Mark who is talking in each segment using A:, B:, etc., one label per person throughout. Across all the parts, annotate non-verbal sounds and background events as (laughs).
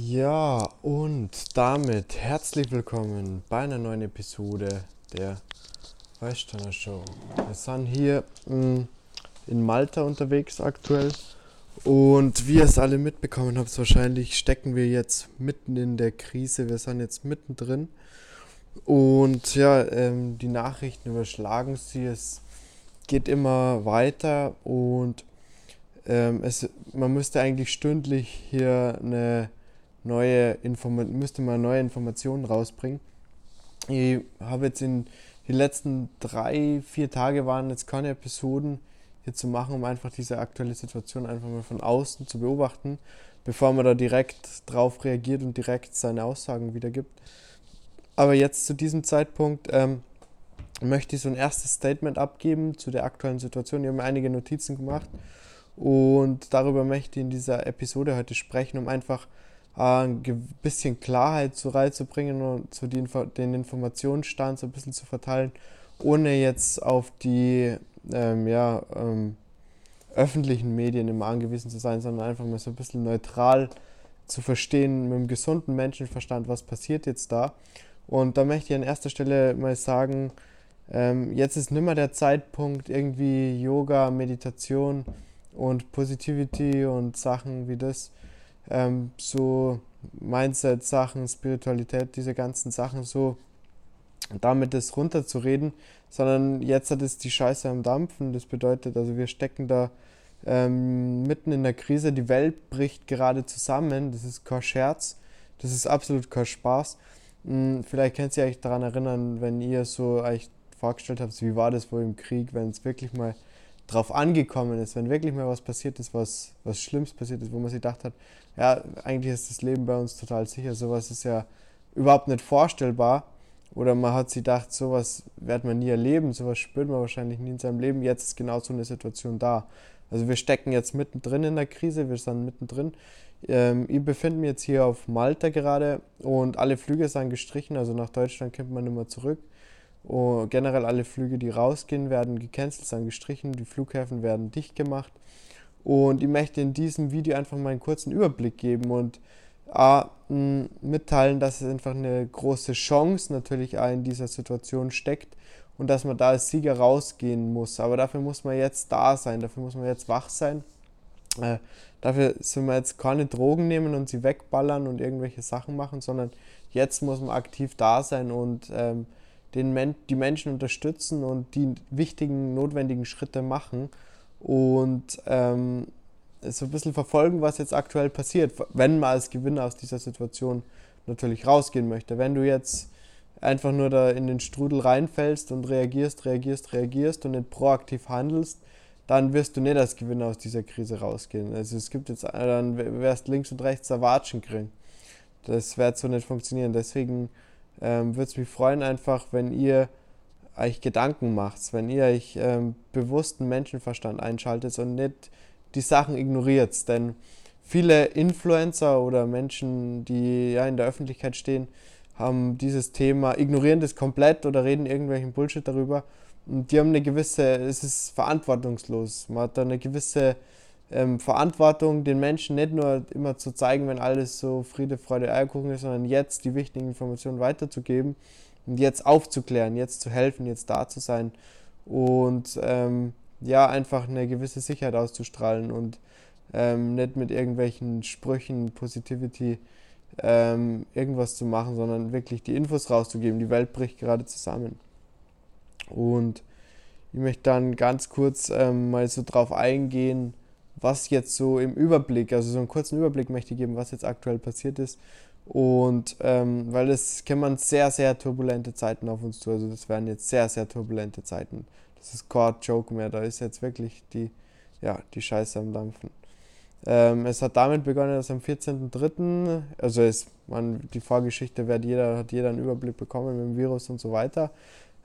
A: Ja, und damit herzlich willkommen bei einer neuen Episode der Weißsteiner Show. Wir sind hier mh, mm, in Malta unterwegs aktuell und wie ihr es alle mitbekommen habt, wahrscheinlich stecken wir jetzt mitten in der Krise. Wir sind jetzt mittendrin und ja, ähm, die Nachrichten überschlagen sie. Es geht immer weiter und ähm, es, man müsste eigentlich stündlich hier eine neue Informa müsste mal neue Informationen rausbringen. Ich habe jetzt in die letzten drei, vier Tage waren jetzt keine Episoden hier zu machen, um einfach diese aktuelle Situation einfach mal von außen zu beobachten, bevor man da direkt drauf reagiert und direkt seine Aussagen wiedergibt. Aber jetzt zu diesem Zeitpunkt ähm, möchte ich so ein erstes Statement abgeben zu der aktuellen Situation. Ich habe mir einige Notizen gemacht und darüber möchte ich in dieser Episode heute sprechen, um einfach ein bisschen Klarheit zu reinzubringen und zu den, den Informationsstand so ein bisschen zu verteilen, ohne jetzt auf die ähm, ja, ähm, öffentlichen Medien immer angewiesen zu sein, sondern einfach mal so ein bisschen neutral zu verstehen, mit einem gesunden Menschenverstand, was passiert jetzt da. Und da möchte ich an erster Stelle mal sagen, ähm, jetzt ist nimmer der Zeitpunkt, irgendwie Yoga, Meditation und Positivity und Sachen wie das ähm, so Mindset-Sachen, Spiritualität, diese ganzen Sachen so damit das runterzureden, sondern jetzt hat es die Scheiße am Dampfen. Das bedeutet, also wir stecken da ähm, mitten in der Krise, die Welt bricht gerade zusammen, das ist kein Scherz, das ist absolut kein Spaß. Hm, vielleicht könnt ihr euch daran erinnern, wenn ihr so euch vorgestellt habt, wie war das wohl im Krieg, wenn es wirklich mal drauf angekommen ist, wenn wirklich mal was passiert ist, was, was Schlimmes passiert ist, wo man sich gedacht hat, ja, eigentlich ist das Leben bei uns total sicher, sowas ist ja überhaupt nicht vorstellbar. Oder man hat sich gedacht, sowas wird man nie erleben, sowas spürt man wahrscheinlich nie in seinem Leben. Jetzt ist genau so eine Situation da. Also wir stecken jetzt mittendrin in der Krise, wir sind mittendrin. Ähm, ich befinde mich jetzt hier auf Malta gerade und alle Flüge sind gestrichen, also nach Deutschland kommt man nicht mehr zurück. Und generell alle Flüge, die rausgehen, werden gecancelt, sind gestrichen, die Flughäfen werden dicht gemacht. Und ich möchte in diesem Video einfach mal einen kurzen Überblick geben und A, mitteilen, dass es einfach eine große Chance natürlich auch in dieser Situation steckt und dass man da als Sieger rausgehen muss. Aber dafür muss man jetzt da sein, dafür muss man jetzt wach sein. Äh, dafür sollen wir jetzt keine Drogen nehmen und sie wegballern und irgendwelche Sachen machen, sondern jetzt muss man aktiv da sein und ähm, den Men die Menschen unterstützen und die wichtigen, notwendigen Schritte machen und ähm, so ein bisschen verfolgen, was jetzt aktuell passiert, wenn man als Gewinner aus dieser Situation natürlich rausgehen möchte. Wenn du jetzt einfach nur da in den Strudel reinfällst und reagierst, reagierst, reagierst und nicht proaktiv handelst, dann wirst du nicht als Gewinner aus dieser Krise rausgehen. Also es gibt jetzt, dann wirst links und rechts Erwatschen kriegen. Das wird so nicht funktionieren. Deswegen ähm, würde es mich freuen einfach, wenn ihr euch Gedanken macht, wenn ihr euch ähm, bewussten Menschenverstand einschaltet und nicht die Sachen ignoriert. Denn viele Influencer oder Menschen, die ja in der Öffentlichkeit stehen, haben dieses Thema, ignorieren das komplett oder reden irgendwelchen Bullshit darüber. Und die haben eine gewisse, es ist verantwortungslos. Man hat da eine gewisse ähm, Verantwortung, den Menschen nicht nur immer zu zeigen, wenn alles so Friede, Freude, Eierkuchen ist, sondern jetzt die wichtigen Informationen weiterzugeben und jetzt aufzuklären, jetzt zu helfen, jetzt da zu sein und ähm, ja, einfach eine gewisse Sicherheit auszustrahlen und ähm, nicht mit irgendwelchen Sprüchen, Positivity ähm, irgendwas zu machen, sondern wirklich die Infos rauszugeben. Die Welt bricht gerade zusammen. Und ich möchte dann ganz kurz ähm, mal so drauf eingehen, was jetzt so im Überblick, also so einen kurzen Überblick möchte ich geben, was jetzt aktuell passiert ist. Und ähm, weil es kämen sehr, sehr turbulente Zeiten auf uns zu. Also das werden jetzt sehr, sehr turbulente Zeiten. Das ist kein Joke mehr. Da ist jetzt wirklich die, ja, die Scheiße am Dampfen. Ähm, es hat damit begonnen, dass am 14.03., also es, man, die Vorgeschichte wird jeder, hat jeder einen Überblick bekommen mit dem Virus und so weiter,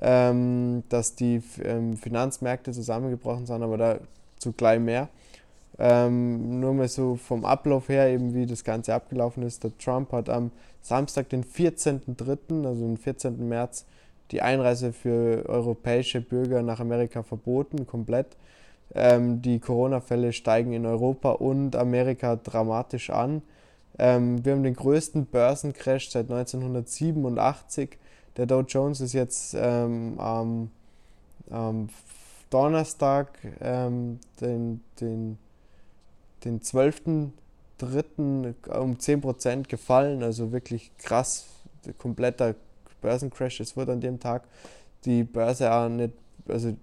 A: ähm, dass die ähm, Finanzmärkte zusammengebrochen sind, aber dazu gleich mehr. Ähm, nur mal so vom Ablauf her, eben wie das Ganze abgelaufen ist. Der Trump hat am Samstag, den 14.03., also den 14. März, die Einreise für europäische Bürger nach Amerika verboten, komplett. Ähm, die Corona-Fälle steigen in Europa und Amerika dramatisch an. Ähm, wir haben den größten Börsencrash seit 1987. Der Dow Jones ist jetzt ähm, am, Donnerstag, ähm, den, den, den 12.3. um 10% gefallen. Also wirklich krass, kompletter Börsencrash. Es wurde an dem Tag die Börse auch nicht, also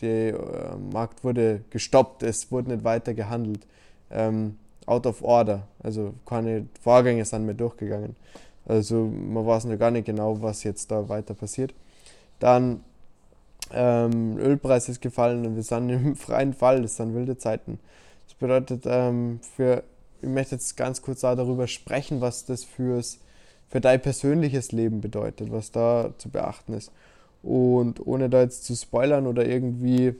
A: der äh, Markt wurde gestoppt, es wurde nicht weiter gehandelt. Ähm, out of order, also keine Vorgänge sind mehr durchgegangen. Also man weiß noch gar nicht genau, was jetzt da weiter passiert. Dann ähm, Ölpreis ist gefallen und wir sind (laughs) im freien Fall, das sind wilde Zeiten. Das bedeutet, ähm, für, ich möchte jetzt ganz kurz darüber sprechen, was das fürs, für dein persönliches Leben bedeutet, was da zu beachten ist. Und ohne da jetzt zu spoilern oder irgendwie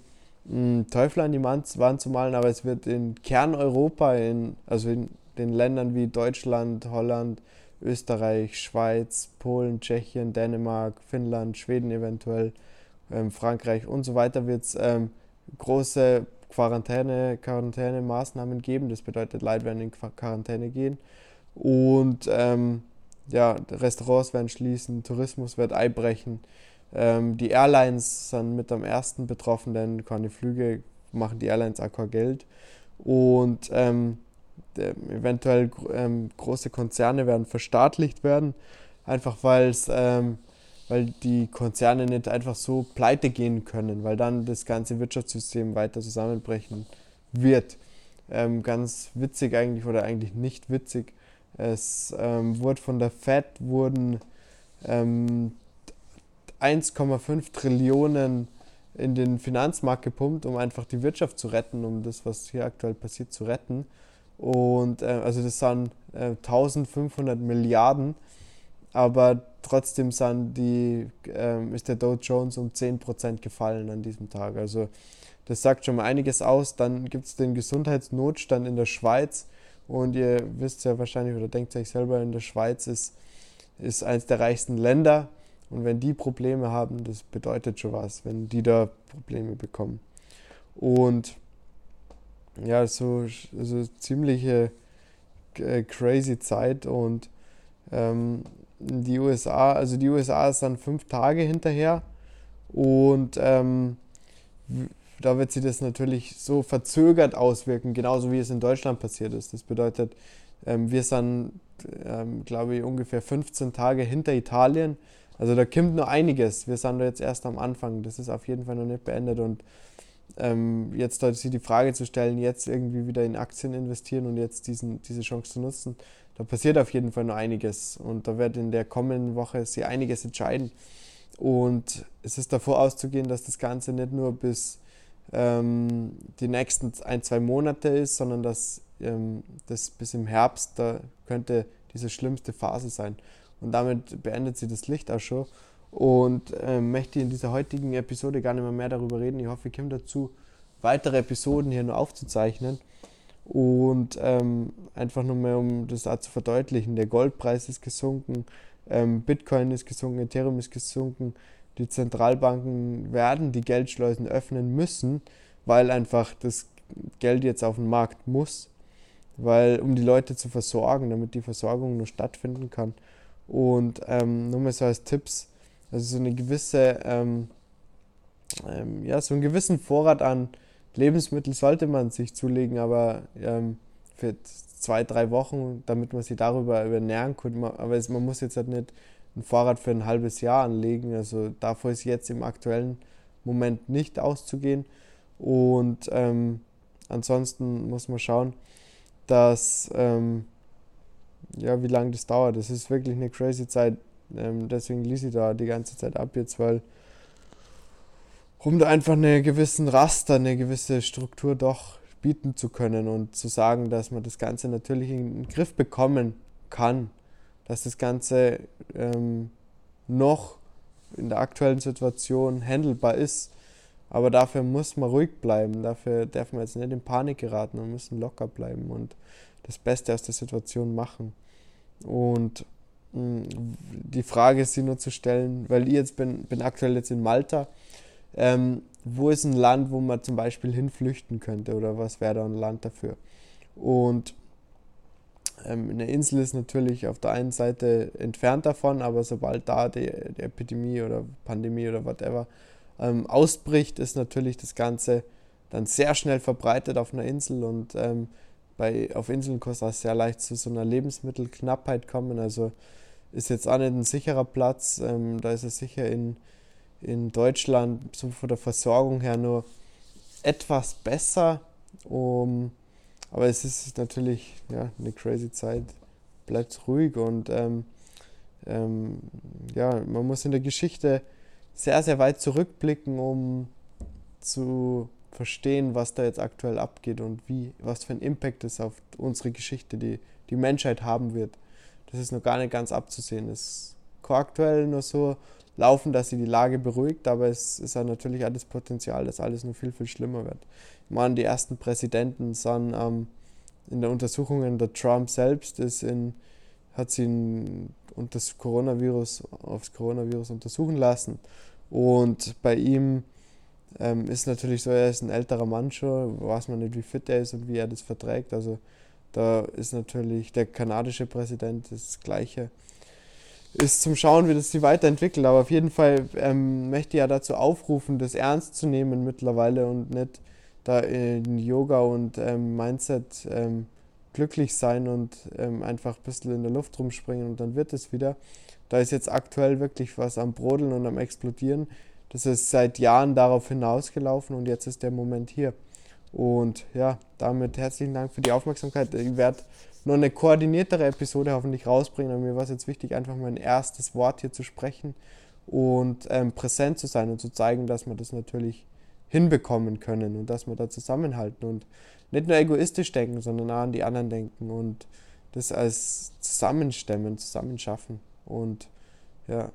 A: mh, hm, Teufel an die Wand zu malen, aber es wird in Kerneuropa, in, also in den Ländern wie Deutschland, Holland, Österreich, Schweiz, Polen, Tschechien, Dänemark, Finnland, Schweden eventuell, ähm, Frankreich und so weiter wird es ähm, große Quarantäne, Quarantänemaßnahmen geben. Das bedeutet, Leute werden in Quarantäne gehen. Und ähm, ja, Restaurants werden schließen, Tourismus wird einbrechen. Ähm, die Airlines sind mit am ersten betroffen, denn keine Flüge machen die Airlines auch kein Geld. Und ähm, eventuell ähm, große Konzerne werden verstaatlicht werden, einfach weil es ähm, weil die Konzerne nicht einfach so pleite gehen können, weil dann das ganze Wirtschaftssystem weiter zusammenbrechen wird. Ähm, ganz witzig eigentlich oder eigentlich nicht witzig. Es ähm, wurde von der Fed wurden ähm, 1,5 Trillionen in den Finanzmarkt gepumpt, um einfach die Wirtschaft zu retten, um das, was hier aktuell passiert, zu retten. Und äh, also das sind äh, 1500 Milliarden, aber trotzdem sind die, äh, ist der Dow Jones um 10% gefallen an diesem Tag. Also das sagt schon mal einiges aus. Dann gibt es den Gesundheitsnotstand in der Schweiz. Und ihr wisst ja wahrscheinlich oder denkt euch selber, in der Schweiz ist, ist eines der reichsten Länder. Und wenn die Probleme haben, das bedeutet schon was, wenn die da Probleme bekommen. Und ja, so, so ziemliche äh, crazy Zeit und ähm, die USA, also die USA ist dann fünf Tage hinterher und ähm, da wird sich das natürlich so verzögert auswirken, genauso wie es in Deutschland passiert ist. Das bedeutet, ähm, wir sind, ähm, glaube ich, ungefähr 15 Tage hinter Italien. Also da kommt nur einiges. Wir sind da jetzt erst am Anfang. Das ist auf jeden Fall noch nicht beendet und ähm, jetzt sich die Frage zu stellen, jetzt irgendwie wieder in Aktien investieren und jetzt diesen, diese Chance zu nutzen, da passiert auf jeden Fall noch einiges und da wird in der kommenden Woche sich einiges entscheiden. Und es ist davor auszugehen, dass das Ganze nicht nur bis ähm, die nächsten ein, zwei Monate ist, sondern dass ähm, das bis im Herbst, da könnte diese schlimmste Phase sein. Und damit beendet sie das Licht auch schon. Und äh, möchte in dieser heutigen Episode gar nicht mehr, mehr darüber reden. Ich hoffe, ich komme dazu, weitere Episoden hier nur aufzuzeichnen. Und ähm, einfach nur mehr, um das auch zu verdeutlichen, der Goldpreis ist gesunken, ähm, Bitcoin ist gesunken, Ethereum ist gesunken. Die Zentralbanken werden die Geldschleusen öffnen müssen, weil einfach das Geld jetzt auf den Markt muss, weil um die Leute zu versorgen, damit die Versorgung nur stattfinden kann. Und ähm, nur mal so als Tipps, also so eine gewisse, ähm, ähm, ja, so einen gewissen Vorrat an Lebensmittel sollte man sich zulegen, aber ähm, für zwei, drei Wochen, damit man sich darüber ernähren kann. Aber es, man muss jetzt halt nicht ein Vorrat für ein halbes Jahr anlegen. Also davor ist jetzt im aktuellen Moment nicht auszugehen. Und ähm, ansonsten muss man schauen, dass ähm, ja, wie lange das dauert. Das ist wirklich eine crazy Zeit. Ähm, deswegen ließ ich da die ganze Zeit ab jetzt, weil um da einfach eine gewissen Raster, eine gewisse Struktur doch bieten zu können und zu sagen, dass man das Ganze natürlich in den Griff bekommen kann, dass das Ganze ähm, noch in der aktuellen Situation handelbar ist. Aber dafür muss man ruhig bleiben, dafür darf man jetzt nicht in Panik geraten, wir müssen locker bleiben und das Beste aus der Situation machen. Und die Frage ist sie nur zu stellen, weil ich jetzt bin, bin aktuell jetzt in Malta ähm, wo ist ein Land, wo man zum Beispiel hinflüchten könnte oder was wäre da ein Land dafür? Und ähm, eine Insel ist natürlich auf der einen Seite entfernt davon, aber sobald da die, die Epidemie oder Pandemie oder whatever ähm, ausbricht, ist natürlich das Ganze dann sehr schnell verbreitet auf einer Insel und ähm, bei, auf Inseln kann es sehr leicht zu so einer Lebensmittelknappheit kommen. Also ist jetzt auch nicht ein sicherer Platz. Ähm, da ist es sicher in, in Deutschland so von der Versorgung her nur etwas besser. Um, aber es ist natürlich ja, eine crazy Zeit. Bleibt ruhig und ähm, ähm, ja, man muss in der Geschichte sehr, sehr weit zurückblicken, um zu verstehen, was da jetzt aktuell abgeht und wie, was für ein Impact es auf unsere Geschichte, die die Menschheit haben wird. Das ist noch gar nicht ganz abzusehen. Kann aktuell nur so laufen, dass sie die Lage beruhigt, aber es ist ja natürlich alles Potenzial, dass alles nur viel, viel schlimmer wird. Ich meine, die ersten Präsidenten sind ähm, in der Untersuchungen, der Trump selbst ist in, hat sie und das Coronavirus aufs Coronavirus untersuchen lassen. Und bei ihm ähm, ist natürlich so, er ist ein älterer Mann schon, weiß man nicht, wie fit er ist und wie er das verträgt. Also da ist natürlich der kanadische Präsident das Gleiche. Ist zum Schauen, wie das sich weiterentwickelt. Aber auf jeden Fall ähm, möchte ich ja dazu aufrufen, das ernst zu nehmen mittlerweile und nicht da in Yoga und ähm, Mindset ähm, glücklich sein und ähm, einfach ein bisschen in der Luft rumspringen und dann wird es wieder. Da ist jetzt aktuell wirklich was am Brodeln und am Explodieren. Das ist seit Jahren darauf hinausgelaufen und jetzt ist der Moment hier. Und ja, damit herzlichen Dank für die Aufmerksamkeit. Ich werde noch eine koordiniertere Episode hoffentlich rausbringen. Aber mir war es jetzt wichtig, einfach mein erstes Wort hier zu sprechen und ähm, präsent zu sein und zu zeigen, dass wir das natürlich hinbekommen können und dass wir da zusammenhalten und nicht nur egoistisch denken, sondern auch an die anderen denken und das als Zusammenstemmen, Zusammenschaffen. Und ja,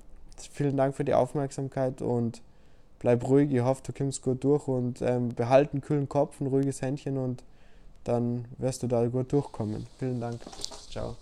A: vielen Dank für die Aufmerksamkeit und bleib ruhig. Ich hoffe, du kommst gut durch und ähm, behalt einen kühlen Kopf, ein ruhiges Händchen und dann wirst du da gut durchkommen. Vielen Dank. Ciao.